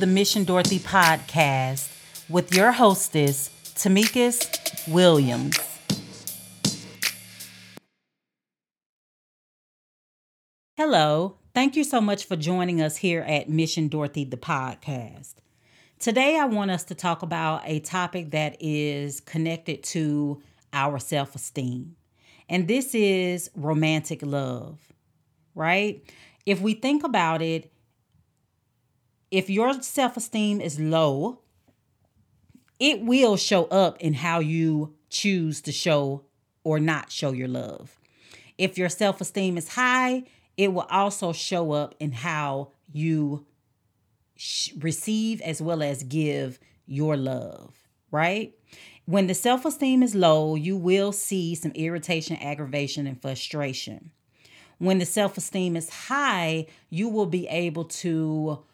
the Mission Dorothy podcast with your hostess, Tamikas Williams. Hello, thank you so much for joining us here at Mission Dorothy, the podcast. Today, I want us to talk about a topic that is connected to our self esteem, and this is romantic love, right? If we think about it, if your self esteem is low, it will show up in how you choose to show or not show your love. If your self esteem is high, it will also show up in how you sh- receive as well as give your love, right? When the self esteem is low, you will see some irritation, aggravation, and frustration. When the self esteem is high, you will be able to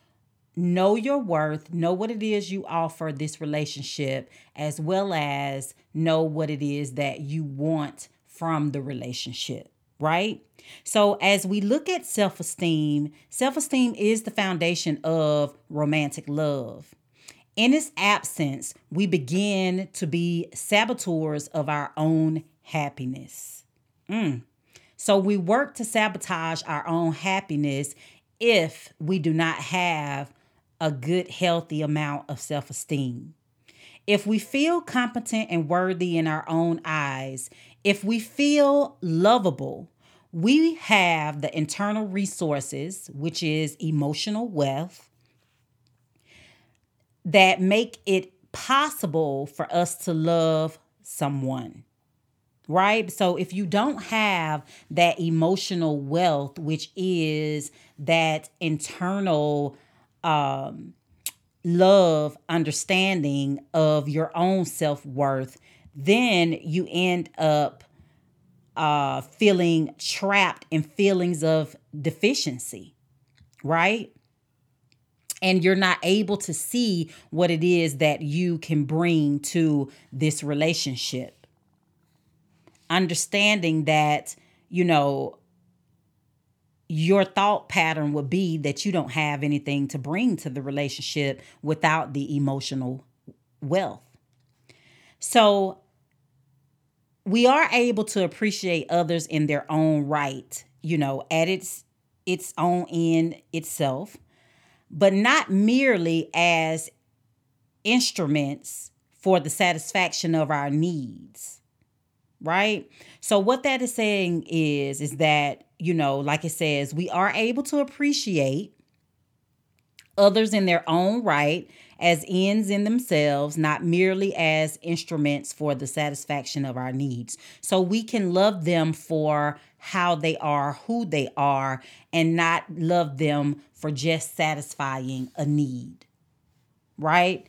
know your worth, know what it is you offer this relationship, as well as know what it is that you want from the relationship right? So, as we look at self esteem, self esteem is the foundation of romantic love. In its absence, we begin to be saboteurs of our own happiness. Mm. So, we work to sabotage our own happiness if we do not have a good, healthy amount of self esteem. If we feel competent and worthy in our own eyes, if we feel lovable, we have the internal resources, which is emotional wealth, that make it possible for us to love someone. Right? So if you don't have that emotional wealth, which is that internal um, love, understanding of your own self worth, then you end up uh, feeling trapped in feelings of deficiency, right? And you're not able to see what it is that you can bring to this relationship. Understanding that, you know, your thought pattern would be that you don't have anything to bring to the relationship without the emotional wealth. So we are able to appreciate others in their own right, you know, at its its own end itself, but not merely as instruments for the satisfaction of our needs. Right? So what that is saying is is that, you know, like it says, we are able to appreciate others in their own right as ends in themselves, not merely as instruments for the satisfaction of our needs. So we can love them for how they are, who they are, and not love them for just satisfying a need. Right?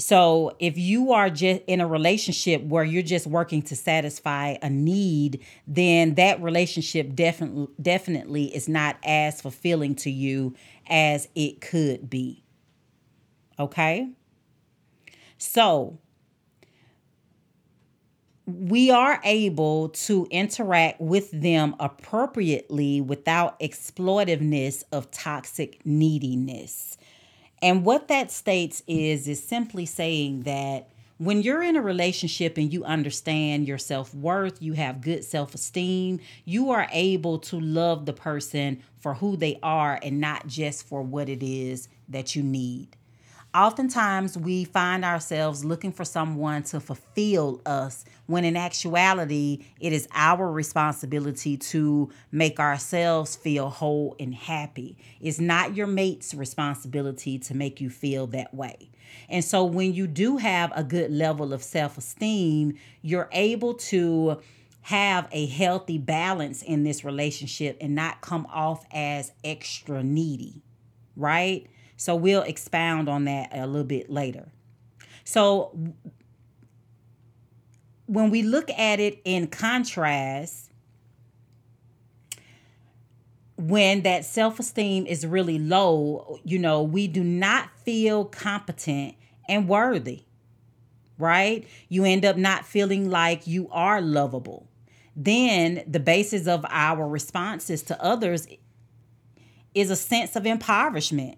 So if you are just in a relationship where you're just working to satisfy a need, then that relationship definitely definitely is not as fulfilling to you as it could be. Okay? So, we are able to interact with them appropriately without exploitiveness of toxic neediness. And what that states is is simply saying that when you're in a relationship and you understand your self worth, you have good self esteem, you are able to love the person for who they are and not just for what it is that you need. Oftentimes, we find ourselves looking for someone to fulfill us when in actuality, it is our responsibility to make ourselves feel whole and happy. It's not your mate's responsibility to make you feel that way. And so, when you do have a good level of self esteem, you're able to have a healthy balance in this relationship and not come off as extra needy, right? So we'll expound on that a little bit later. So when we look at it in contrast, when that self esteem is really low, you know, we do not feel competent and worthy, right? You end up not feeling like you are lovable. Then the basis of our responses to others is a sense of impoverishment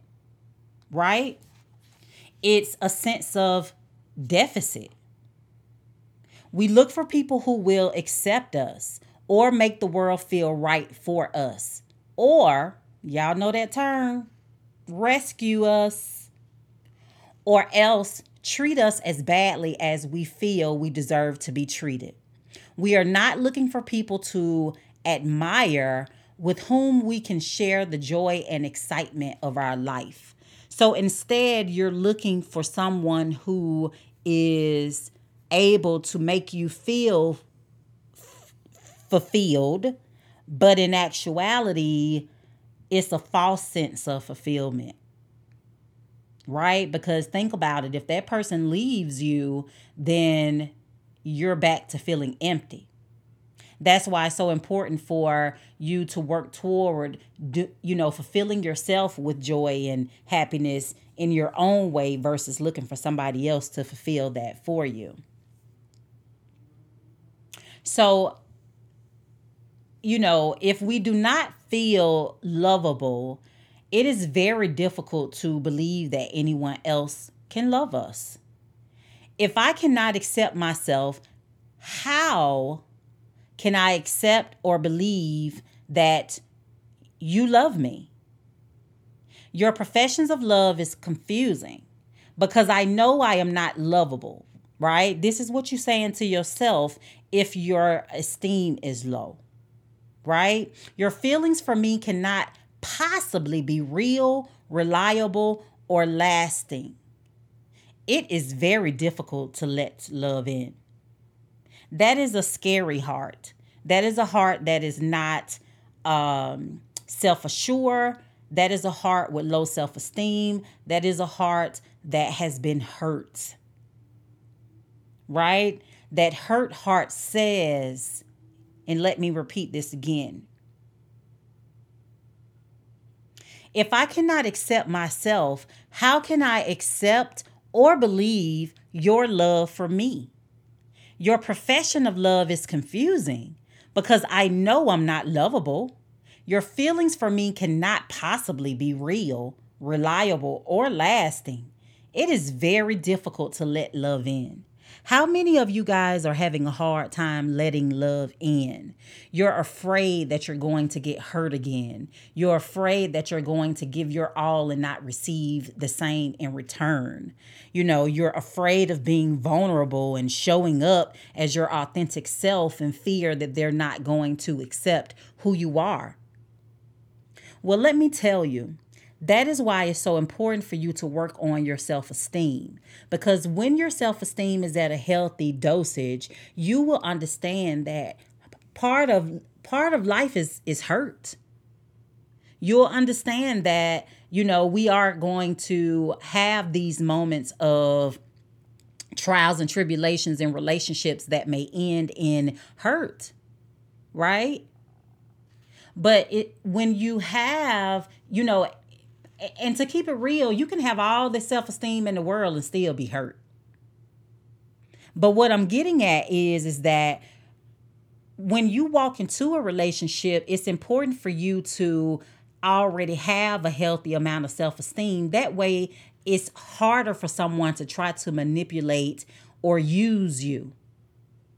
right? It's a sense of deficit. We look for people who will accept us or make the world feel right for us. Or, y'all know that term, rescue us. Or else treat us as badly as we feel we deserve to be treated. We are not looking for people to admire with whom we can share the joy and excitement of our life. So instead, you're looking for someone who is able to make you feel f- fulfilled, but in actuality, it's a false sense of fulfillment. Right? Because think about it if that person leaves you, then you're back to feeling empty. That's why it's so important for you to work toward, do, you know, fulfilling yourself with joy and happiness in your own way versus looking for somebody else to fulfill that for you. So, you know, if we do not feel lovable, it is very difficult to believe that anyone else can love us. If I cannot accept myself, how can I accept or believe that you love me? Your professions of love is confusing because I know I am not lovable, right? This is what you're saying to yourself if your esteem is low, right? Your feelings for me cannot possibly be real, reliable, or lasting. It is very difficult to let love in. That is a scary heart. That is a heart that is not um, self assured. That is a heart with low self esteem. That is a heart that has been hurt. Right? That hurt heart says, and let me repeat this again. If I cannot accept myself, how can I accept or believe your love for me? Your profession of love is confusing because I know I'm not lovable. Your feelings for me cannot possibly be real, reliable, or lasting. It is very difficult to let love in. How many of you guys are having a hard time letting love in? You're afraid that you're going to get hurt again. You're afraid that you're going to give your all and not receive the same in return. You know, you're afraid of being vulnerable and showing up as your authentic self and fear that they're not going to accept who you are. Well, let me tell you, that is why it's so important for you to work on your self esteem. Because when your self esteem is at a healthy dosage, you will understand that part of part of life is is hurt. You'll understand that, you know, we are going to have these moments of trials and tribulations in relationships that may end in hurt, right? But it when you have, you know, and to keep it real, you can have all the self esteem in the world and still be hurt. But what I'm getting at is, is that when you walk into a relationship, it's important for you to already have a healthy amount of self esteem. That way, it's harder for someone to try to manipulate or use you,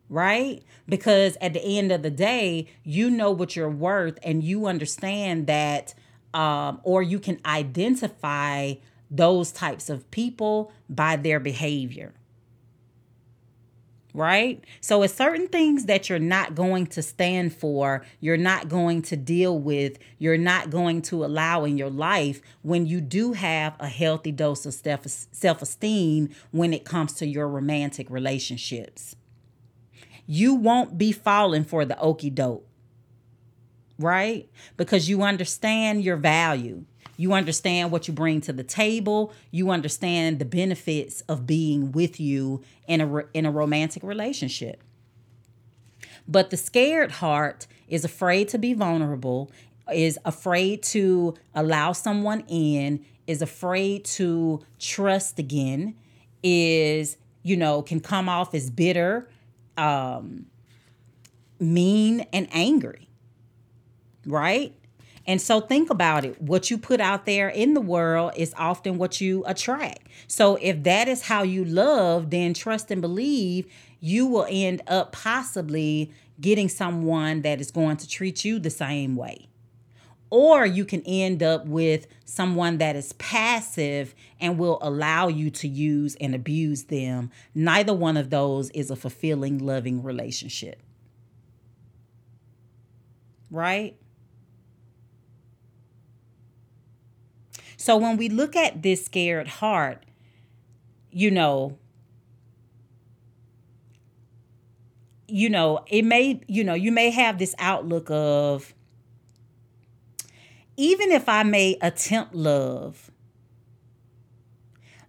right? Because at the end of the day, you know what you're worth and you understand that um, or you can identify those types of people by their behavior. Right? So, it's certain things that you're not going to stand for, you're not going to deal with, you're not going to allow in your life when you do have a healthy dose of self esteem when it comes to your romantic relationships. You won't be falling for the okey doke right? Because you understand your value. You understand what you bring to the table. You understand the benefits of being with you in a in a romantic relationship. But the scared heart is afraid to be vulnerable, is afraid to allow someone in, is afraid to trust again, is, you know, can come off as bitter, um, mean, and angry right? And so think about it. What you put out there in the world is often what you attract. So if that is how you love, then trust and believe you will end up possibly getting someone that is going to treat you the same way. Or you can end up with someone that is passive and will allow you to use and abuse them. Neither one of those is a fulfilling, loving relationship. Right? So when we look at this scared heart, you know, you know, it may, you know, you may have this outlook of even if I may attempt love,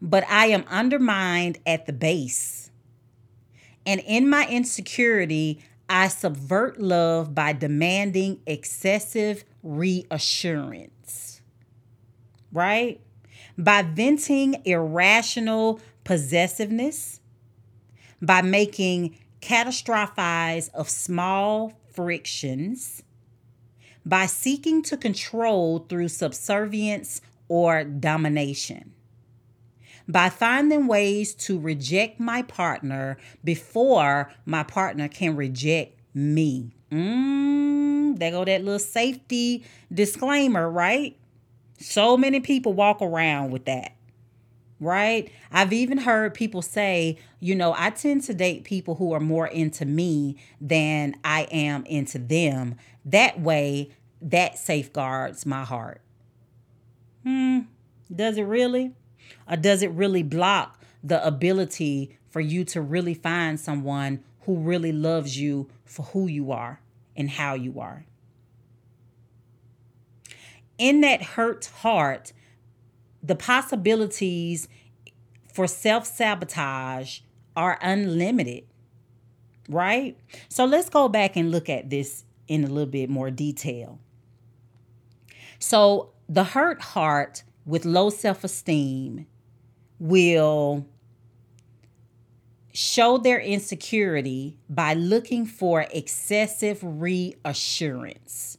but I am undermined at the base. And in my insecurity, I subvert love by demanding excessive reassurance right? By venting irrational possessiveness, by making catastrophize of small frictions, by seeking to control through subservience or domination, by finding ways to reject my partner before my partner can reject me. Mm, there go that little safety disclaimer, right? So many people walk around with that. Right? I've even heard people say, you know, I tend to date people who are more into me than I am into them. That way, that safeguards my heart. Hmm, does it really? Or does it really block the ability for you to really find someone who really loves you for who you are and how you are? In that hurt heart, the possibilities for self sabotage are unlimited, right? So let's go back and look at this in a little bit more detail. So, the hurt heart with low self esteem will show their insecurity by looking for excessive reassurance.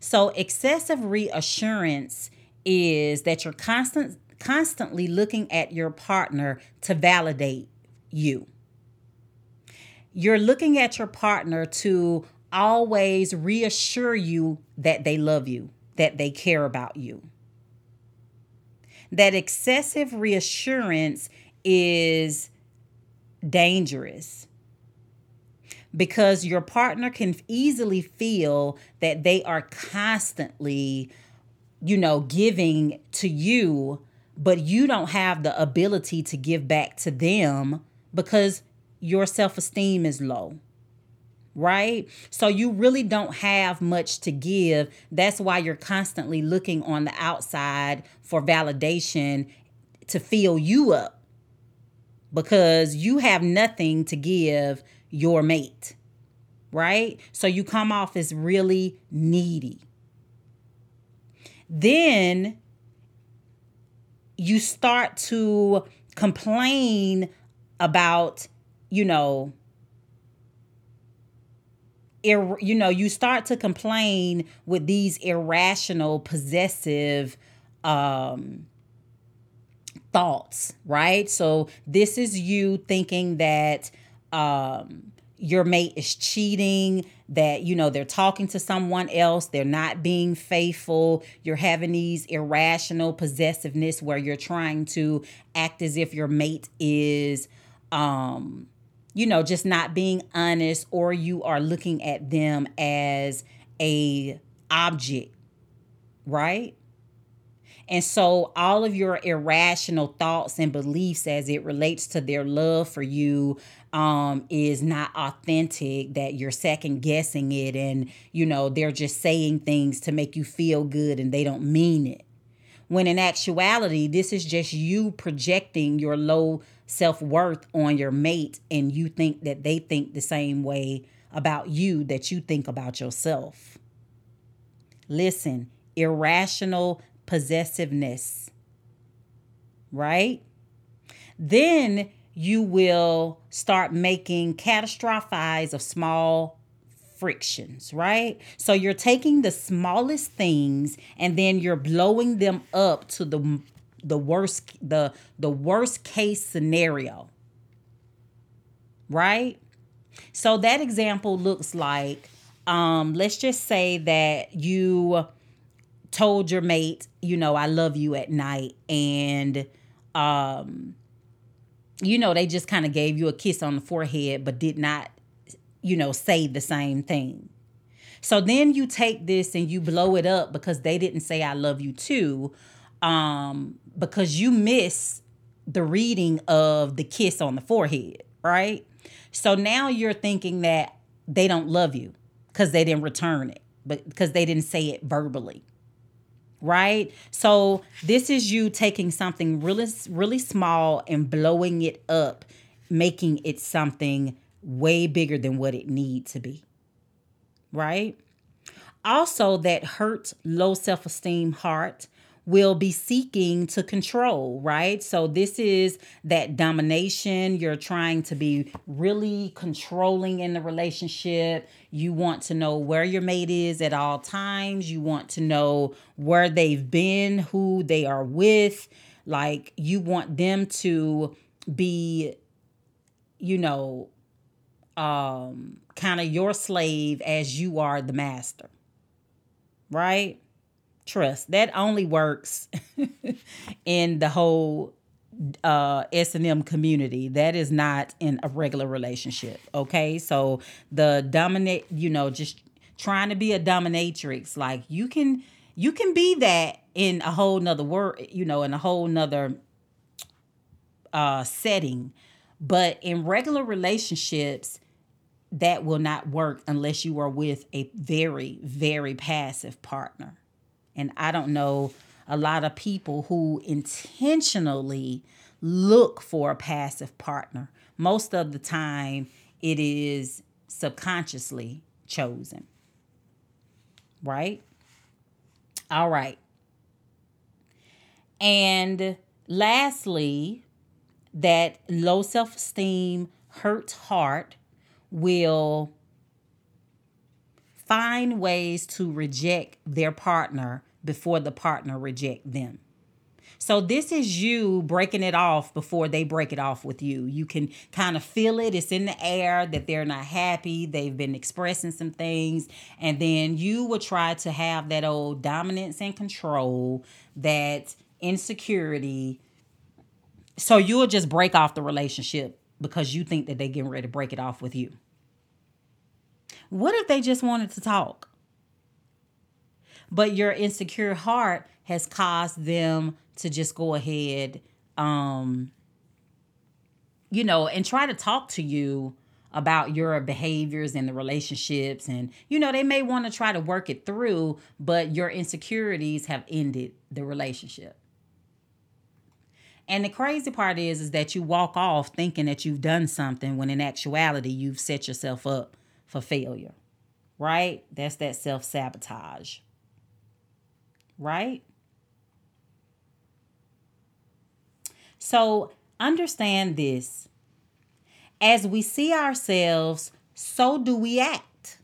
So excessive reassurance is that you're constant constantly looking at your partner to validate you. You're looking at your partner to always reassure you that they love you, that they care about you. That excessive reassurance is dangerous because your partner can easily feel that they are constantly, you know, giving to you, but you don't have the ability to give back to them because your self esteem is low. Right? So you really don't have much to give. That's why you're constantly looking on the outside for validation to fill you up because you have nothing to give your mate, right? So you come off as really needy. Then you start to complain about, you know, ir- you know, you start to complain with these irrational, possessive um thoughts, right? So this is you thinking that um, your mate is cheating, that, you know, they're talking to someone else, they're not being faithful, you're having these irrational possessiveness where you're trying to act as if your mate is, um, you know, just not being honest, or you are looking at them as a object, right? And so all of your irrational thoughts and beliefs as it relates to their love for you um, is not authentic, that you're second guessing it and, you know, they're just saying things to make you feel good and they don't mean it. When in actuality, this is just you projecting your low self worth on your mate and you think that they think the same way about you that you think about yourself. Listen, irrational possessiveness, right? Then you will start making catastrophize of small frictions, right? So you're taking the smallest things and then you're blowing them up to the the worst the the worst case scenario. Right? So that example looks like um let's just say that you told your mate, you know, I love you at night and um you know, they just kind of gave you a kiss on the forehead but did not you know, say the same thing. So then you take this and you blow it up because they didn't say I love you too, um, because you miss the reading of the kiss on the forehead, right? So now you're thinking that they don't love you because they didn't return it, but because they didn't say it verbally. Right? So this is you taking something really really small and blowing it up, making it something way bigger than what it needs to be. Right? Also, that hurt, low self esteem heart will be seeking to control, right? So, this is that domination. You're trying to be really controlling in the relationship. You want to know where your mate is at all times. You want to know where they've been, who they are with. Like, you want them to be, you know, um, kind of your slave as you are the master. Right? Trust that only works in the whole uh S&M community. That is not in a regular relationship. Okay? So the dominate, you know, just trying to be a dominatrix, like you can you can be that in a whole nother word, you know, in a whole nother uh setting. But in regular relationships, that will not work unless you are with a very, very passive partner. And I don't know a lot of people who intentionally look for a passive partner. Most of the time, it is subconsciously chosen. Right? All right. And lastly, that low self esteem, hurt heart will find ways to reject their partner before the partner reject them. So this is you breaking it off before they break it off with you. You can kind of feel it. It's in the air that they're not happy. They've been expressing some things. And then you will try to have that old dominance and control, that insecurity. So you'll just break off the relationship because you think that they're getting ready to break it off with you. What if they just wanted to talk? But your insecure heart has caused them to just go ahead, um, you know, and try to talk to you about your behaviors and the relationships. And, you know, they may want to try to work it through, but your insecurities have ended the relationship. And the crazy part is, is that you walk off thinking that you've done something when in actuality you've set yourself up for failure. Right? That's that self sabotage. Right? So understand this. As we see ourselves, so do we act.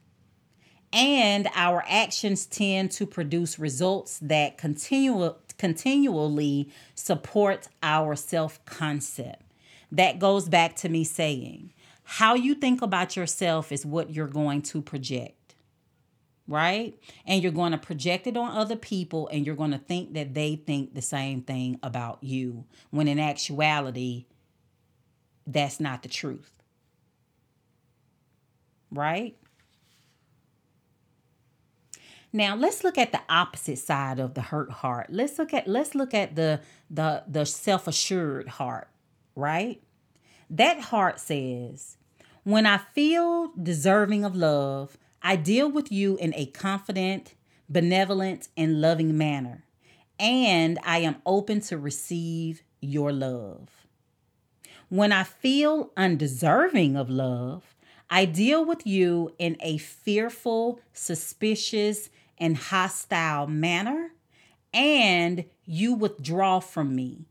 And our actions tend to produce results that continue, continually support our self concept. That goes back to me saying, how you think about yourself is what you're going to project, right? And you're going to project it on other people and you're going to think that they think the same thing about you, when in actuality, that's not the truth, right? Now let's look at the opposite side of the hurt heart. Let's look at let's look at the the the self-assured heart, right? That heart says, When I feel deserving of love, I deal with you in a confident, benevolent, and loving manner, and I am open to receive your love. When I feel undeserving of love, I deal with you in a fearful, suspicious, and hostile manner, and you withdraw from me.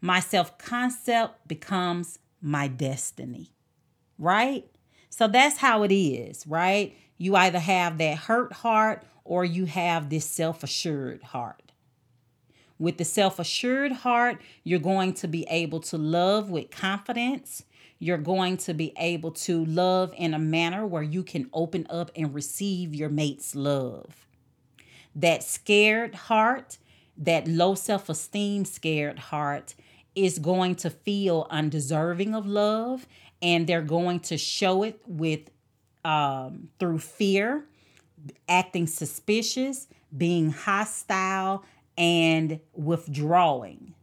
My self concept becomes my destiny, right? So that's how it is, right? You either have that hurt heart or you have this self assured heart. With the self assured heart, you're going to be able to love with confidence. You're going to be able to love in a manner where you can open up and receive your mate's love. That scared heart, that low self esteem scared heart, is going to feel undeserving of love and they're going to show it with um, through fear acting suspicious being hostile and withdrawing.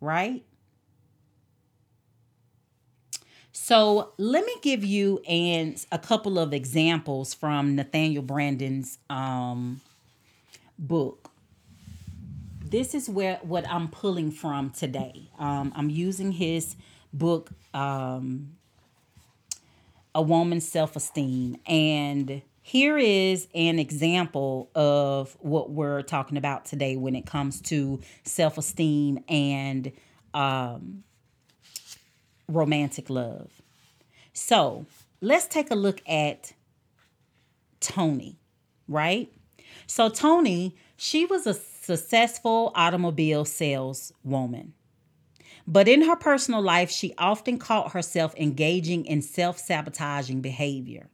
Right? So let me give you and a couple of examples from Nathaniel Branden's um, book this is where what I'm pulling from today. Um, I'm using his book, um, A Woman's Self Esteem. And here is an example of what we're talking about today when it comes to self esteem and um, romantic love. So let's take a look at Tony, right? So, Tony, she was a successful automobile saleswoman. But in her personal life, she often caught herself engaging in self sabotaging behavior.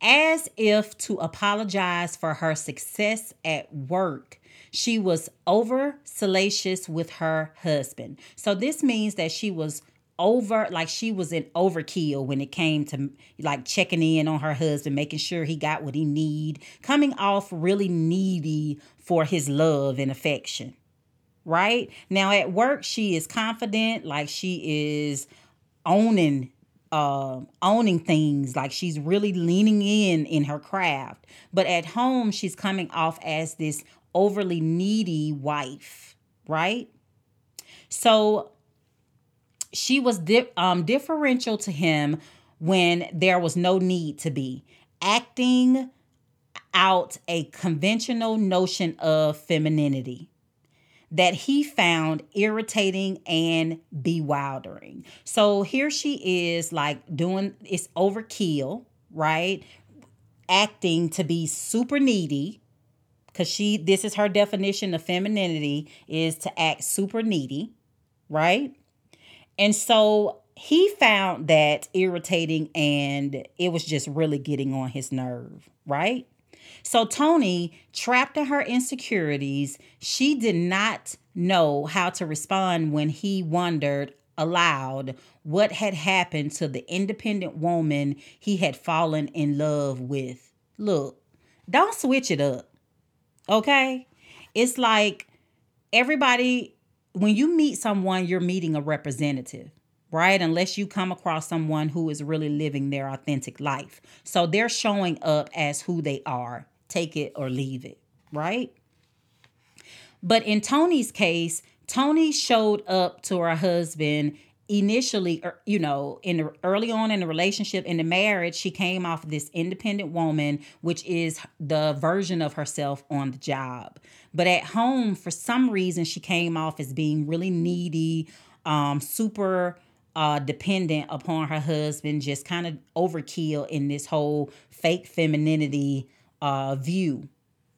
As if to apologize for her success at work, she was over salacious with her husband. So, this means that she was over like she was in overkill when it came to like checking in on her husband making sure he got what he need coming off really needy for his love and affection right? Now at work she is confident like she is owning uh, owning things like she's really leaning in in her craft. But at home she's coming off as this overly needy wife right? So she was di- um, differential to him when there was no need to be, acting out a conventional notion of femininity that he found irritating and bewildering. So here she is, like doing it's overkill, right? Acting to be super needy because she this is her definition of femininity is to act super needy right and so he found that irritating and it was just really getting on his nerve, right? So Tony, trapped in her insecurities, she did not know how to respond when he wondered aloud what had happened to the independent woman he had fallen in love with. Look, don't switch it up. Okay? It's like everybody when you meet someone, you're meeting a representative, right? Unless you come across someone who is really living their authentic life. So they're showing up as who they are. Take it or leave it, right? But in Tony's case, Tony showed up to her husband initially er, you know in the early on in the relationship in the marriage she came off this independent woman which is the version of herself on the job. But at home for some reason she came off as being really needy um super uh dependent upon her husband just kind of overkill in this whole fake femininity uh view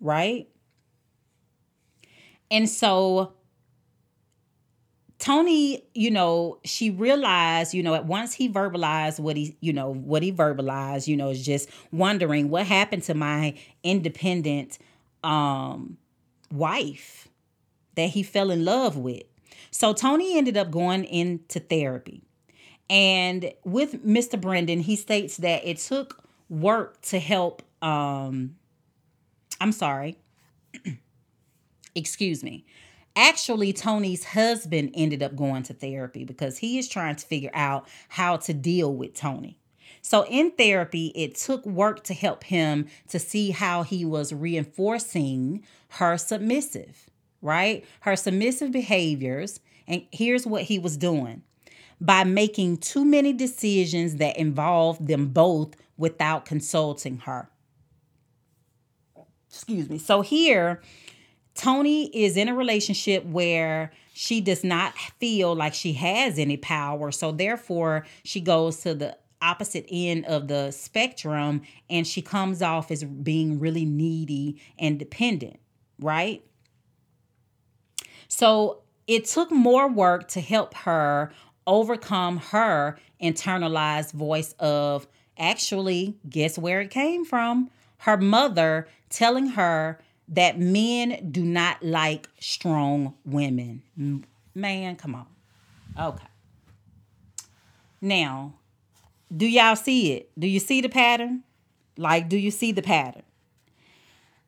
right? And so Toni, you know, she realized, you know, at once he verbalized what he, you know, what he verbalized, you know, is just wondering what happened to my independent um wife that he fell in love with. So Tony ended up going into therapy. And with Mr. Branden, he states that it took work to help um I'm sorry. Excuse me actually Tony's husband ended up going to therapy because he is trying to figure out how to deal with Tony. So in therapy, it took work to help him to see how he was reinforcing her submissive, right? Her submissive behaviors. And here's what he was doing by making too many decisions that involved them both without consulting her. Excuse me. So here, Toni is in a relationship where she does not feel like she has any power. So therefore, she goes to the opposite end of the spectrum and she comes off as being really needy and dependent, right? So it took more work to help her overcome her internalized voice of actually, guess where it came from? Her mother telling her that men do not like strong women. Man, come on. Okay. Now, do y'all see it? Do you see the pattern? Like, do you see the pattern?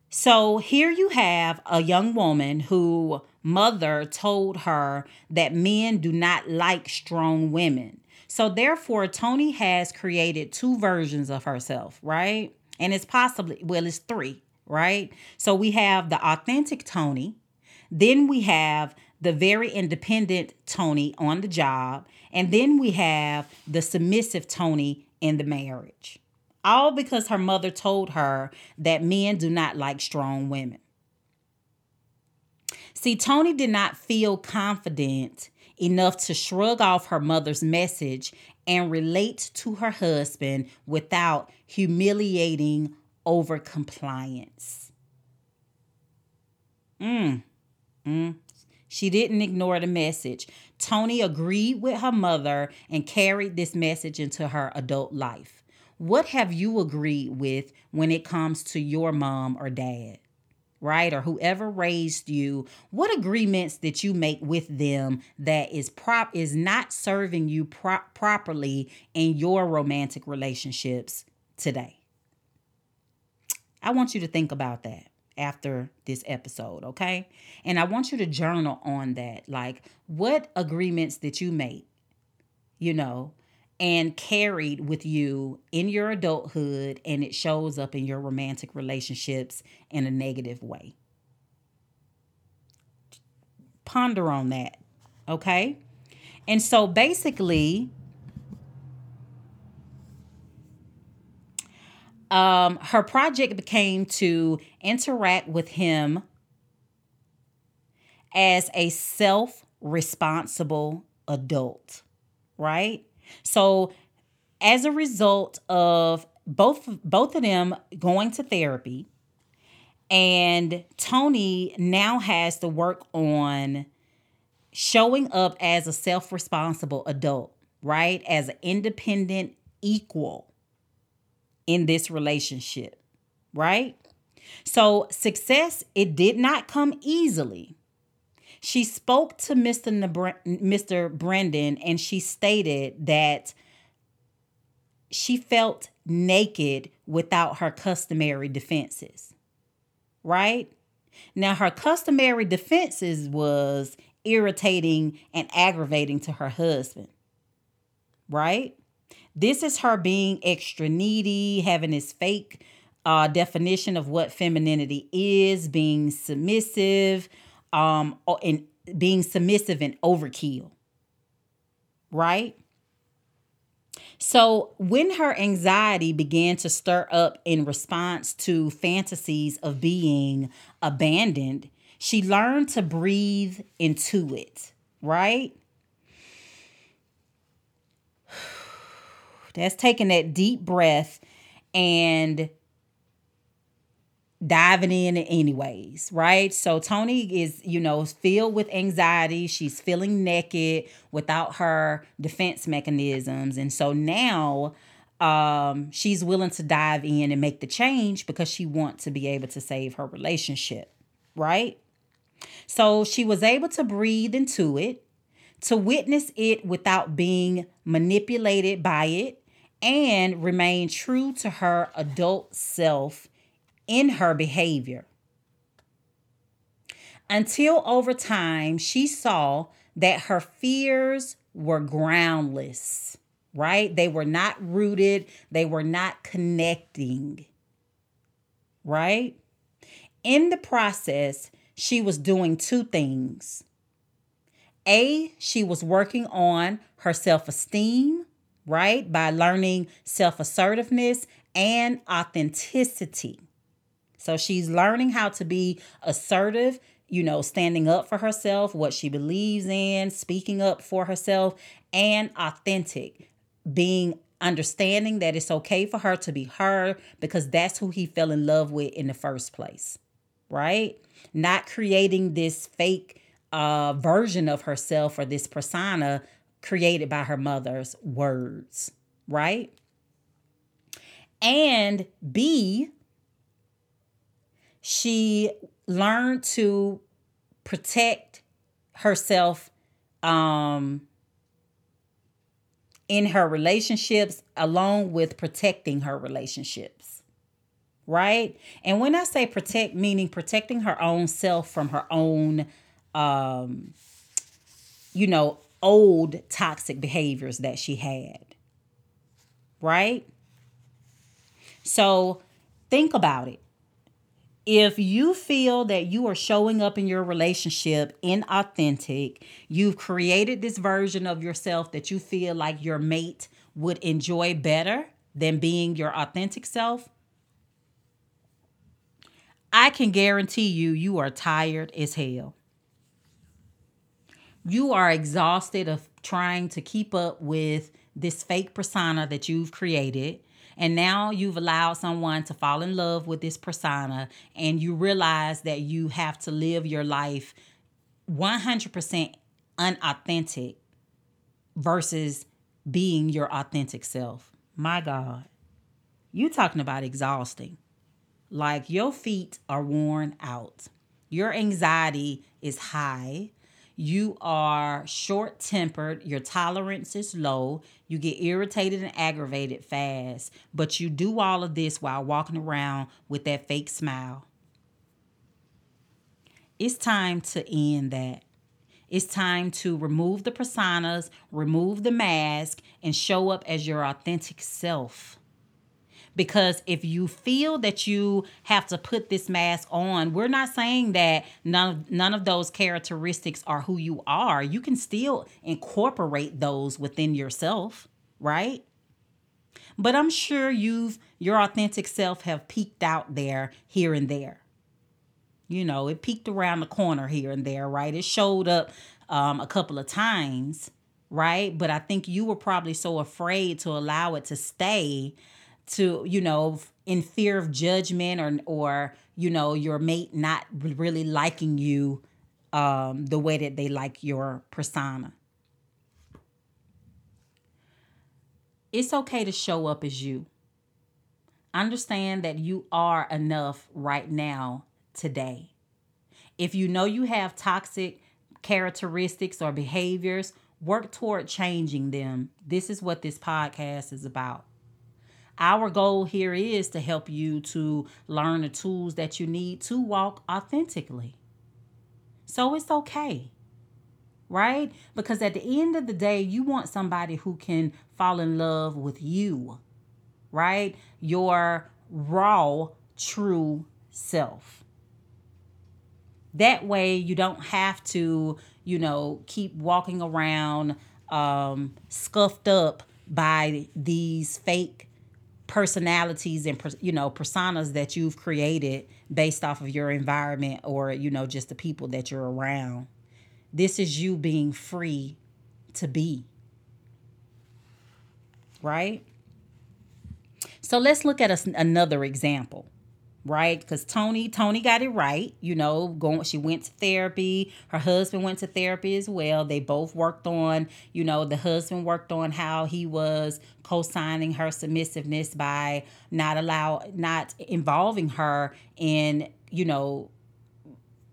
So here you have a young woman who mother told her that men do not like strong women. So therefore, Toni has created two versions of herself, right? And it's possibly, well, it's three, right? So we have the authentic Tony, then we have the very independent Tony on the job, and then we have the submissive Tony in the marriage. All because her mother told her that men do not like strong women. See, Tony did not feel confident enough to shrug off her mother's message and relate to her husband without humiliating over compliance. Mm. Mm. She didn't ignore the message. Tony agreed with her mother and carried this message into her adult life. What have you agreed with when it comes to your mom or dad? right or whoever raised you what agreements did you make with them that is prop is not serving you pro- properly in your romantic relationships today i want you to think about that after this episode okay and i want you to journal on that like what agreements did you make you know and carried with you in your adulthood and it shows up in your romantic relationships in a negative way. Ponder on that, okay? And so basically, um, her project became to interact with him as a self responsible adult, right? So as a result of both both of them going to therapy and Tony now has to work on showing up as a self-responsible adult, right? As an independent equal in this relationship, right? So success it did not come easily. She spoke to Mr. Mr. Branden and she stated that she felt naked without her customary defenses. Right? Now her customary defenses was irritating and aggravating to her husband. Right? This is her being extra needy, having this fake uh, definition of what femininity is, being submissive, um and being submissive and overkill. Right? So, when her anxiety began to stir up in response to fantasies of being abandoned, she learned to breathe into it, right? That's taking that deep breath and diving in anyways, right? So Tony is, you know, filled with anxiety. She's feeling naked without her defense mechanisms. And so now um she's willing to dive in and make the change because she wants to be able to save her relationship, right? So she was able to breathe into it, to witness it without being manipulated by it and remain true to her adult self in her behavior. Until over time, she saw that her fears were groundless, right? They were not rooted, they were not connecting, right? In the process, she was doing two things. A, she was working on her self esteem, right? By learning self assertiveness and authenticity. So she's learning how to be assertive, you know, standing up for herself, what she believes in, speaking up for herself, and authentic, being understanding that it's okay for her to be her because that's who he fell in love with in the first place, right? Not creating this fake uh, version of herself or this persona created by her mother's words, right? And B, she learned to protect herself um, in her relationships along with protecting her relationships. Right? And when I say protect, meaning protecting her own self from her own, um, you know, old toxic behaviors that she had. Right? So think about it. If you feel that you are showing up in your relationship inauthentic, you've created this version of yourself that you feel like your mate would enjoy better than being your authentic self, I can guarantee you, you are tired as hell. You are exhausted of trying to keep up with this fake persona that you've created and now you've allowed someone to fall in love with this persona and you realize that you have to live your life 100% unauthentic versus being your authentic self. My God. You talking about exhausting. Like your feet are worn out. Your anxiety is high you are short tempered, your tolerance is low, you get irritated and aggravated fast, but you do all of this while walking around with that fake smile. It's time to end that. It's time to remove the personas, remove the mask, and show up as your authentic self. Because if you feel that you have to put this mask on, we're not saying that none of, none of those characteristics are who you are. You can still incorporate those within yourself, right? But I'm sure you've your authentic self have peeked out there here and there. You know, it peeked around the corner here and there, right? It showed up um, a couple of times, right? But I think you were probably so afraid to allow it to stay to you know in fear of judgment or or you know your mate not really liking you um the way that they like your persona. It's okay to show up as you. Understand that you are enough right now today. If you know you have toxic characteristics or behaviors work toward changing them. This is what this podcast is about our goal here is to help you to learn the tools that you need to walk authentically. So it's okay, right? Because at the end of the day, you want somebody who can fall in love with you, right? Your raw, true self. That way, you don't have to, you know, keep walking around um, scuffed up by these fake personalities and you know personas that you've created based off of your environment or you know just the people that you're around. This is you being free to be. Right? So let's look at a, another example right? Because Tony, Tony got it right. You know, going she went to therapy. Her husband went to therapy as well. They both worked on, you know, the husband worked on how he was co-signing her submissiveness by not allow not involving her in, you know,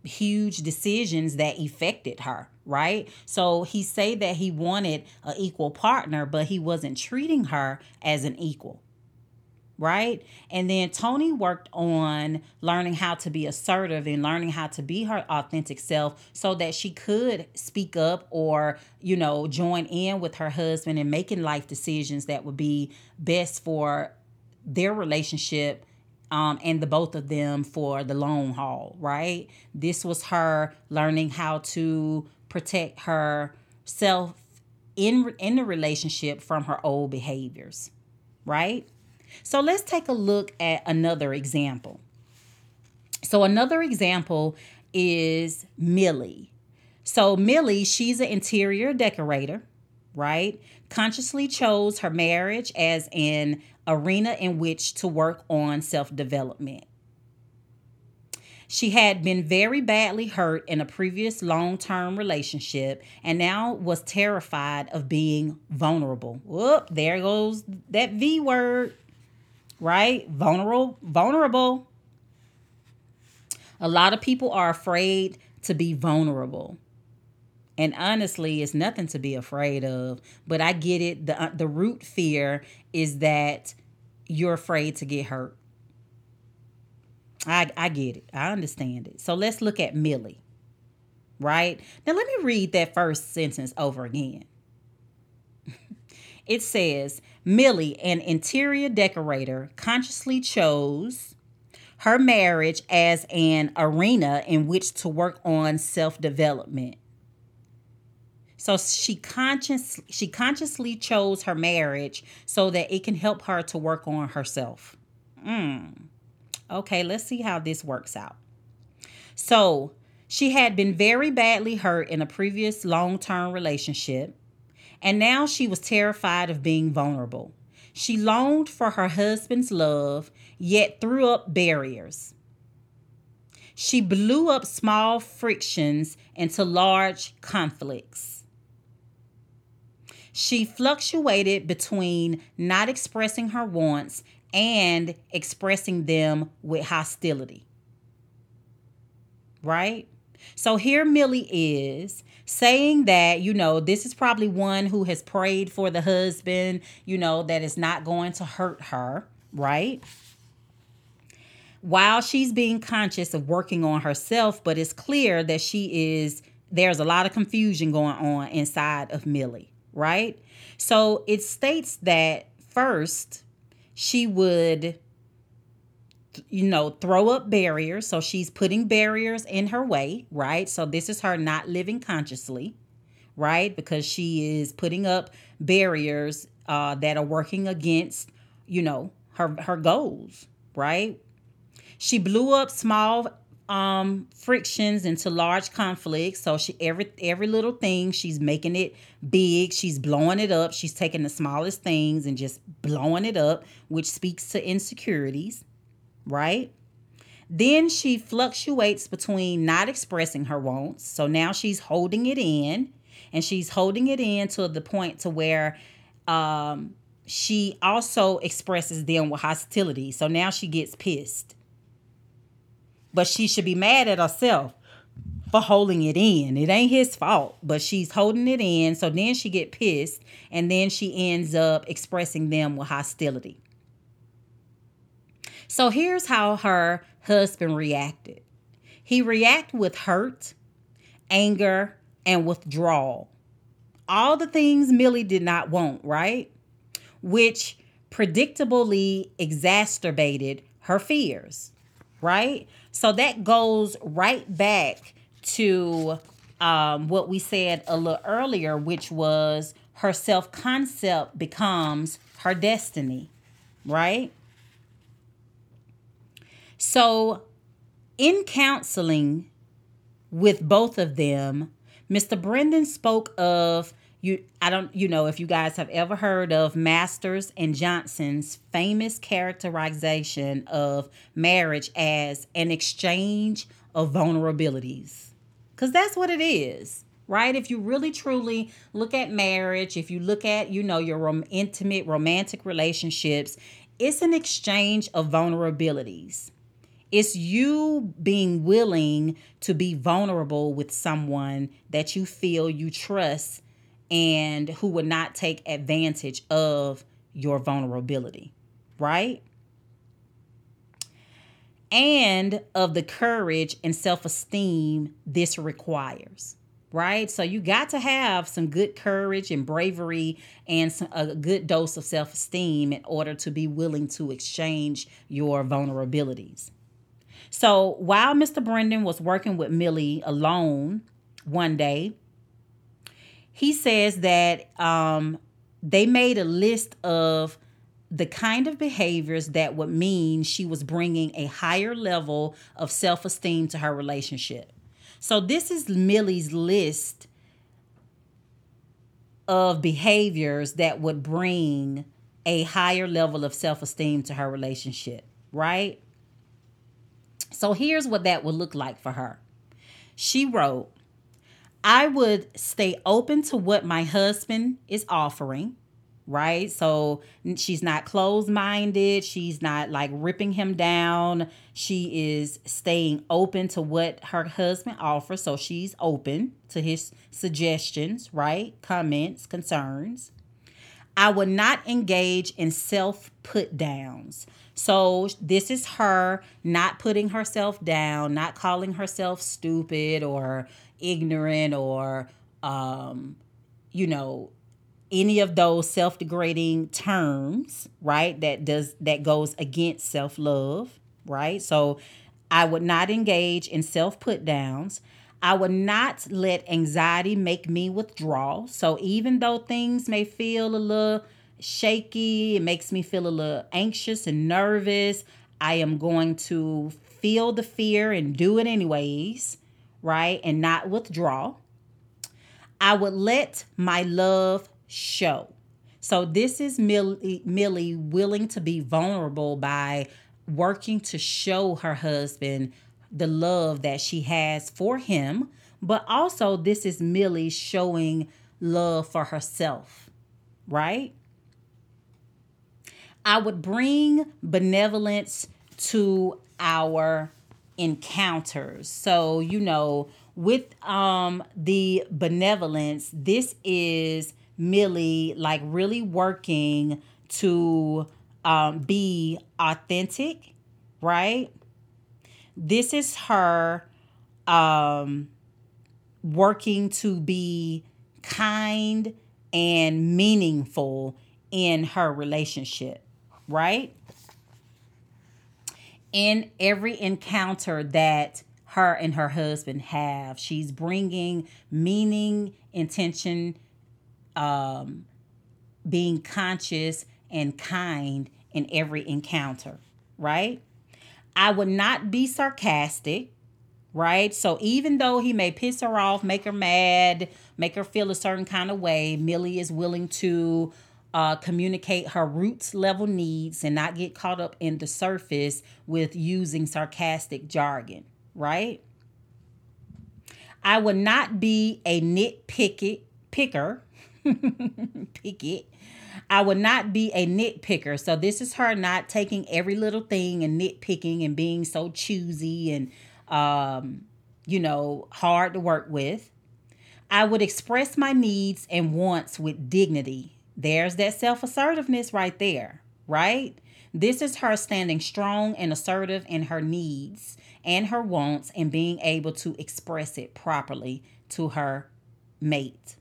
huge decisions that affected her right so he say that he wanted an equal partner but he wasn't treating her as an equal right? And then Tony worked on learning how to be assertive and learning how to be her authentic self so that she could speak up or, you know, join in with her husband and making life decisions that would be best for their relationship um, and the both of them for the long haul, right? This was her learning how to protect herself in in the relationship from her old behaviors, right? So let's take a look at another example. So, another example is Millie. So, Millie, she's an interior decorator, right? Consciously chose her marriage as an arena in which to work on self development. She had been very badly hurt in a previous long term relationship and now was terrified of being vulnerable. Whoop, there goes that V word, right? Vulnerable, vulnerable. A lot of people are afraid to be vulnerable. And honestly, it's nothing to be afraid of. But I get it. The, uh, the root fear is that you're afraid to get hurt. I, I get it. I understand it. So let's look at Millie. Right? Now, let me read that first sentence over again. It says Millie, an interior decorator, consciously chose her marriage as an arena in which to work on self development. So she conscious she consciously chose her marriage so that it can help her to work on herself. Mm. Okay, let's see how this works out. So, she had been very badly hurt in a previous long-term relationship, and now she was terrified of being vulnerable. She longed for her husband's love, yet threw up barriers. She blew up small frictions into large conflicts. She fluctuated between not expressing her wants and expressing them with hostility. Right? So here Millie is saying that, you know, this is probably one who has prayed for the husband, you know, that is not going to hurt her, right? While she's being conscious of working on herself, but it's clear that she is, there's a lot of confusion going on inside of Millie right? So it states that first she would you know, throw up barriers. So she's putting barriers in her way, right? So this is her not living consciously, right? Because she is putting up barriers uh, that are working against, you know, her her goals, right? She blew up small um frictions into large conflicts so she every every little thing she's making it big she's blowing it up she's taking the smallest things and just blowing it up which speaks to insecurities right then she fluctuates between not expressing her wants so now she's holding it in and she's holding it in to the point to where um she also expresses them with hostility so now she gets pissed but she should be mad at herself for holding it in. It ain't his fault, but she's holding it in. So then she get pissed and then she ends up expressing them with hostility. So here's how her husband reacted. He reacted with hurt, anger, and withdrawal. All the things Millie did not want, right? Which predictably exacerbated her fears, right? So that goes right back to um, what we said a little earlier, which was her self concept becomes her destiny, right? So, in counseling with both of them, Mr. Branden spoke of you I don't you know if you guys have ever heard of Masters and Johnson's famous characterization of marriage as an exchange of vulnerabilities. Cuz that's what it is. Right? If you really truly look at marriage, if you look at, you know, your rom- intimate romantic relationships, it's an exchange of vulnerabilities. It's you being willing to be vulnerable with someone that you feel you trust and who would not take advantage of your vulnerability, right? And of the courage and self esteem this requires, right? So you got to have some good courage and bravery and some, a good dose of self esteem in order to be willing to exchange your vulnerabilities. So while Mr. Branden was working with Millie alone one day, he says that um, they made a list of the kind of behaviors that would mean she was bringing a higher level of self esteem to her relationship. So, this is Millie's list of behaviors that would bring a higher level of self esteem to her relationship, right? So here's what that would look like for her. She wrote, I would stay open to what my husband is offering, right? So she's not closed minded. She's not like ripping him down. She is staying open to what her husband offers. So she's open to his suggestions, right? Comments, concerns. I would not engage in self put downs. So this is her not putting herself down, not calling herself stupid or ignorant or um, you know, any of those self-degrading terms, right? That does that goes against self-love, right? So I would not engage in self-put downs. I would not let anxiety make me withdraw. So even though things may feel a little shaky, it makes me feel a little anxious and nervous, I am going to feel the fear and do it anyways, right? And not withdraw. I would let my love show. So this is Millie, Millie willing to be vulnerable by working to show her husband the love that she has for him, but also this is Millie showing love for herself, right? I would bring benevolence to our encounters. So, you know, with um the benevolence, this is Millie like really working to um, be authentic, right? This is her um, working to be kind and meaningful in her relationship, right? In every encounter that her and her husband have, she's bringing meaning, intention, um, being conscious and kind in every encounter, right? I would not be sarcastic, right? So even though he may piss her off, make her mad, make her feel a certain kind of way, Millie is willing to uh, communicate her roots level needs and not get caught up in the surface with using sarcastic jargon, right? I would not be a nitpicky picker pick it. I would not be a nitpicker. So this is her not taking every little thing and nitpicking and being so choosy and um, you know, hard to work with. I would express my needs and wants with dignity. There's that self-assertiveness right there, right? This is her standing strong and assertive in her needs and her wants and being able to express it properly to her mate.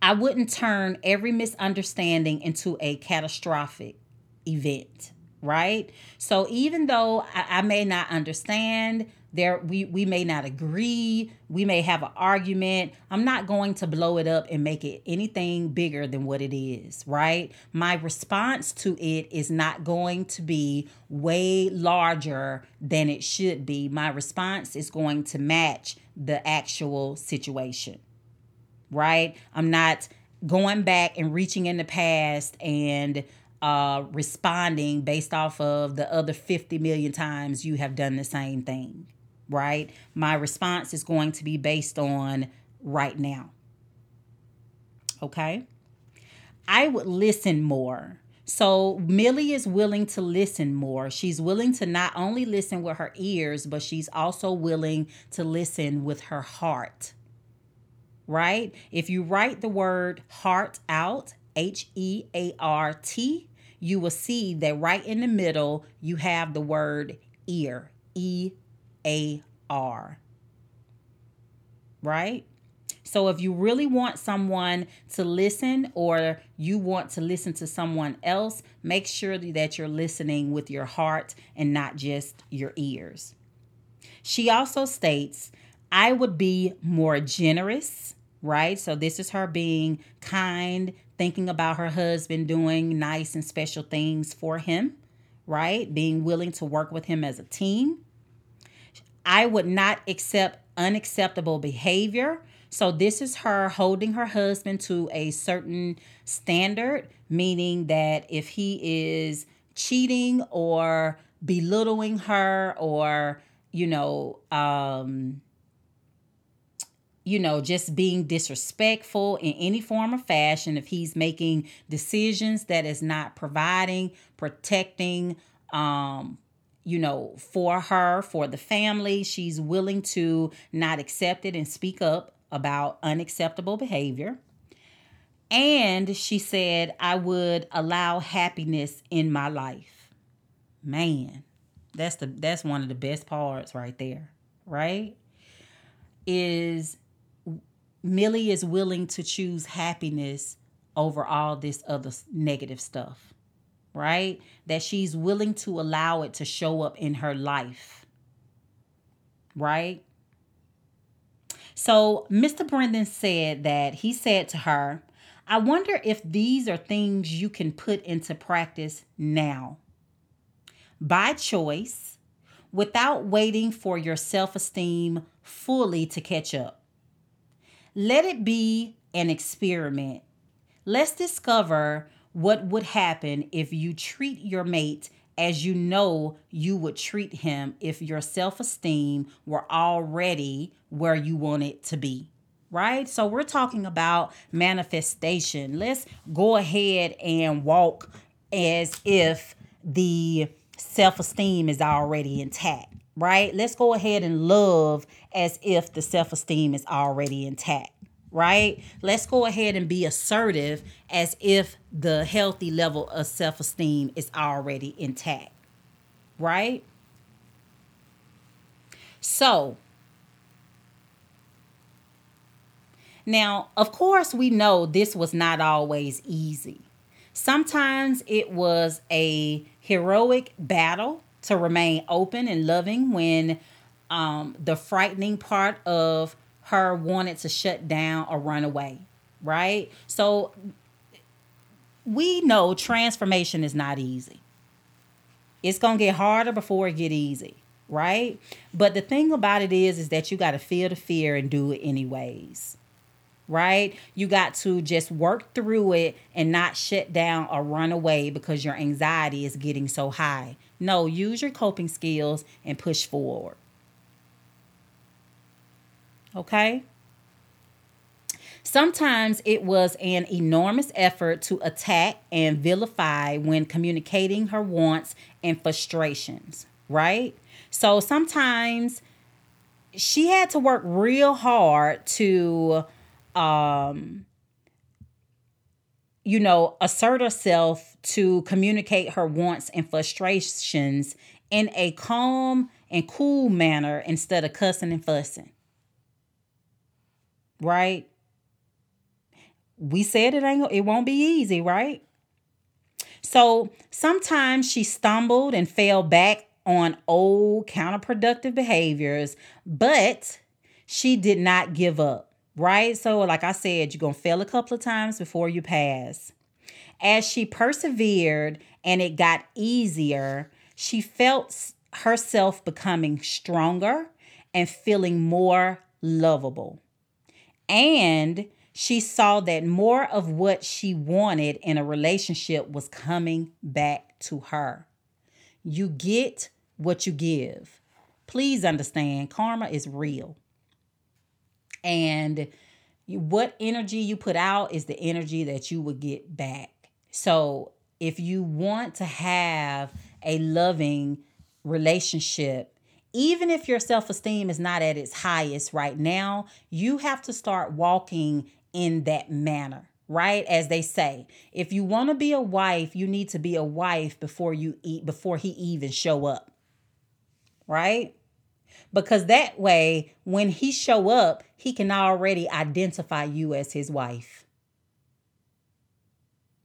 I wouldn't turn every misunderstanding into a catastrophic event, right? So even though I, I may not understand, there we we may not agree, we may have an argument. I'm not going to blow it up and make it anything bigger than what it is, right? My response to it is not going to be way larger than it should be. My response is going to match the actual situation right? I'm not going back and reaching in the past and uh, responding based off of the other 50 million times you have done the same thing, right? My response is going to be based on right now. Okay? I would listen more. So Millie is willing to listen more. She's willing to not only listen with her ears, but she's also willing to listen with her heart right? If you write the word heart out, H E A R T, you will see that right in the middle you have the word ear, E A R. Right? So if you really want someone to listen or you want to listen to someone else, make sure that you're listening with your heart and not just your ears. She also states, I would be more generous right? So this is her being kind, thinking about her husband, doing nice and special things for him, right? Being willing to work with him as a team. I would not accept unacceptable behavior. So this is her holding her husband to a certain standard, meaning that if he is cheating or belittling her or, you know, um, you know, just being disrespectful in any form or fashion, if he's making decisions that is not providing, protecting, um, you know, for her, for the family, she's willing to not accept it and speak up about unacceptable behavior. And she said, I would allow happiness in my life. Man, that's the that's one of the best parts right there, right? Is Millie is willing to choose happiness over all this other negative stuff, right? That she's willing to allow it to show up in her life, right? So, Mr. Branden said that he said to her, I wonder if these are things you can put into practice now. By choice, without waiting for your self esteem fully to catch up. Let it be an experiment. Let's discover what would happen if you treat your mate as you know you would treat him if your self esteem were already where you want it to be. Right? So, we're talking about manifestation. Let's go ahead and walk as if the self esteem is already intact right? Let's go ahead and love as if the self esteem is already intact, right? Let's go ahead and be assertive as if the healthy level of self esteem is already intact, right? So, now, of course, we know this was not always easy. Sometimes it was a heroic battle to remain open and loving when um, the frightening part of her wanted to shut down or run away, right? So we know transformation is not easy. It's going to get harder before it get easy, right? But the thing about it is is that you got to feel the fear and do it anyways. Right? You got to just work through it and not shut down or run away because your anxiety is getting so high. No, use your coping skills and push forward. Okay? Sometimes it was an enormous effort to attack and vilify when communicating her wants and frustrations, right? So sometimes she had to work real hard to um you know, assert herself to communicate her wants and frustrations in a calm and cool manner instead of cussing and fussing. Right? We said it ain't it won't be easy, right? So sometimes she stumbled and fell back on old counterproductive behaviors, but she did not give up right? So, like I said, you're to fail a couple of times before you pass. As she persevered and it got easier, she felt herself becoming stronger and feeling more lovable. And she saw that more of what she wanted in a relationship was coming back to her. You get what you give. Please understand, karma is real. And what energy you put out is the energy that you would get back. So if you want to have a loving relationship, even if your self esteem is not at its highest right now, you have to start walking in that manner right? As they say if you want to be a wife you need to be a wife before you eat before he even show up right? Because that way when he show up he can already identify you as his wife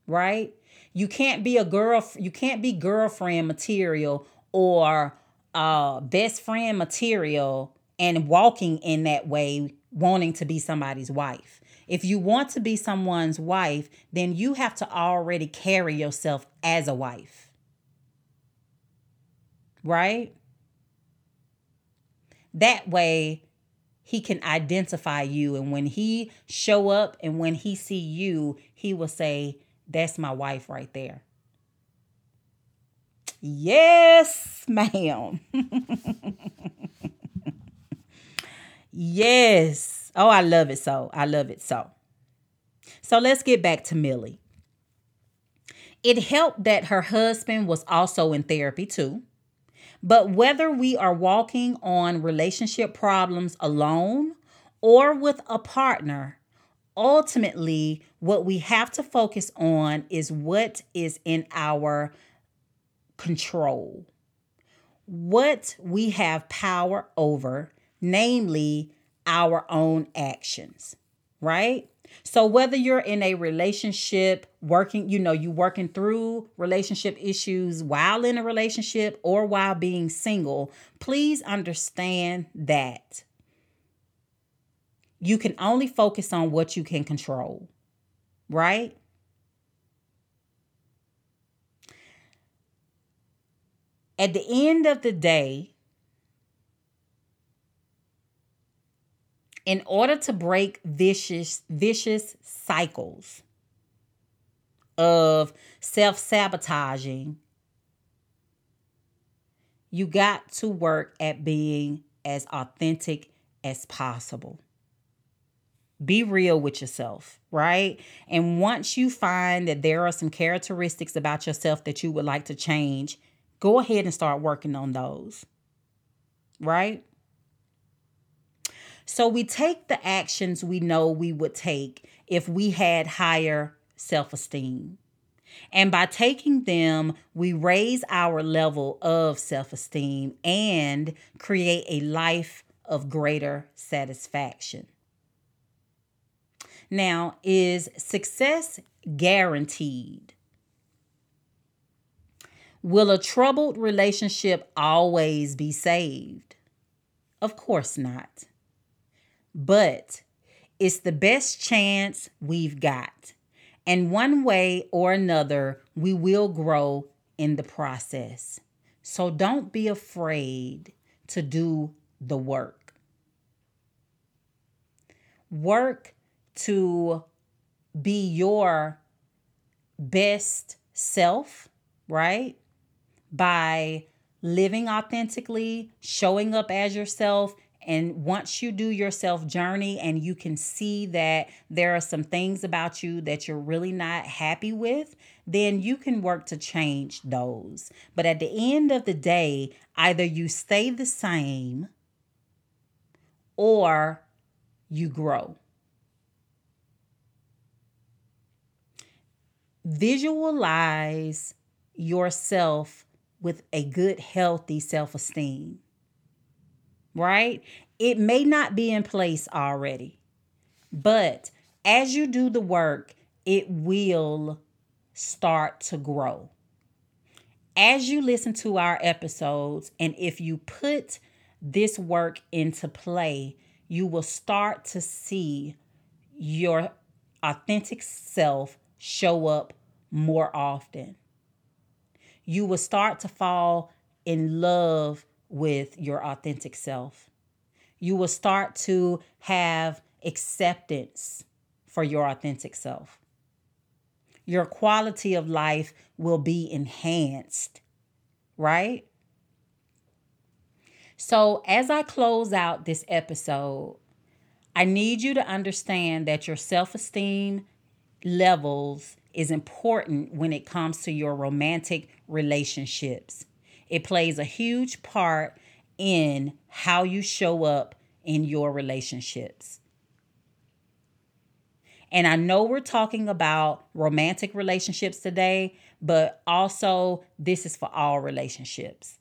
right? You can't be a girl you can't be girlfriend material or uh best friend material and walking in that way wanting to be somebody's wife. If you want to be someone's wife then you have to already carry yourself as a wife. Right? That way, he can identify you and when he show up and when he see you he will say that's my wife right there yes ma'am. Yes. Oh i love it so. I love it so. So let's get back to millie. It helped that her husband was also in therapy too. But whether we are walking on relationship problems alone or with a partner, ultimately, what we have to focus on is what is in our control, what we have power over, namely our own actions, right? So whether you're in a relationship, working, you know, you working through relationship issues while in a relationship or while being single, please understand that you can only focus on what you can control. Right? At the end of the day, in order to break vicious vicious cycles of self-sabotaging you got to work at being as authentic as possible be real with yourself, right? And once you find that there are some characteristics about yourself that you would like to change, go ahead and start working on those, right? So we take the actions we know we would take if we had higher self esteem. And by taking them, we raise our level of self esteem and create a life of greater satisfaction. Now, is success guaranteed? Will a troubled relationship always be saved? Of course not but it's the best chance we've got. And one way or another, we will grow in the process. So don't be afraid to do the work. Work to be your best self, right? By living authentically, showing up as yourself, and once you do your self journey and you can see that there are some things about you that you're really not happy with, then you can work to change those. But at the end of the day, either you stay the same or you grow. Visualize yourself with a good, healthy self esteem right? It may not be in place already, but as you do the work, it will start to grow. As you listen to our episodes, and if you put this work into play, you will start to see your authentic self show up more often. You will start to fall in love with your authentic self. You will start to have acceptance for your authentic self. Your quality of life will be enhanced, right? So, as I close out this episode, I need you to understand that your self esteem levels is important when it comes to your romantic relationships. It plays a huge part in how you show up in your relationships. And I know we're talking about romantic relationships today, but also this is for all relationships.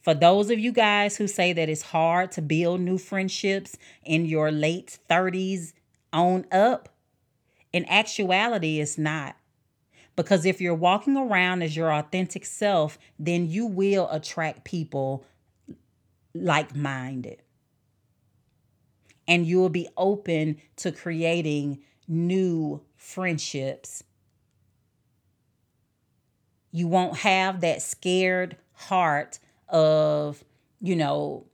For those of you guys who say that it's hard to build new friendships in your late 30s on up, in actuality, it's not. Because if you're walking around as your authentic self, then you will attract people like minded. And you will be open to creating new friendships. You won't have that scared heart of, you know,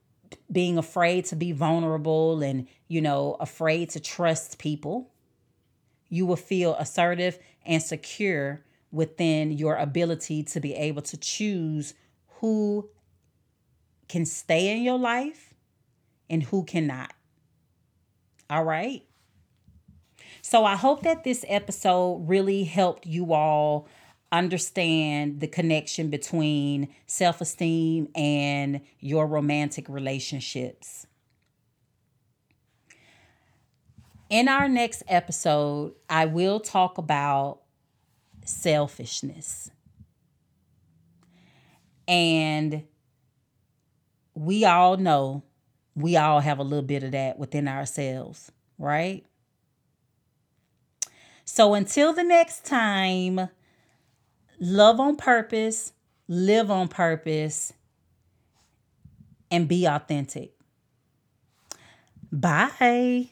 being afraid to be vulnerable and, you know, afraid to trust people. You will feel assertive and secure within your ability to be able to choose who can stay in your life and who cannot. All right. So I hope that this episode really helped you all understand the connection between self esteem and your romantic relationships. In our next episode, I will talk about selfishness. And we all know we all have a little bit of that within ourselves, right? So until the next time, love on purpose, live on purpose, and be authentic. Bye.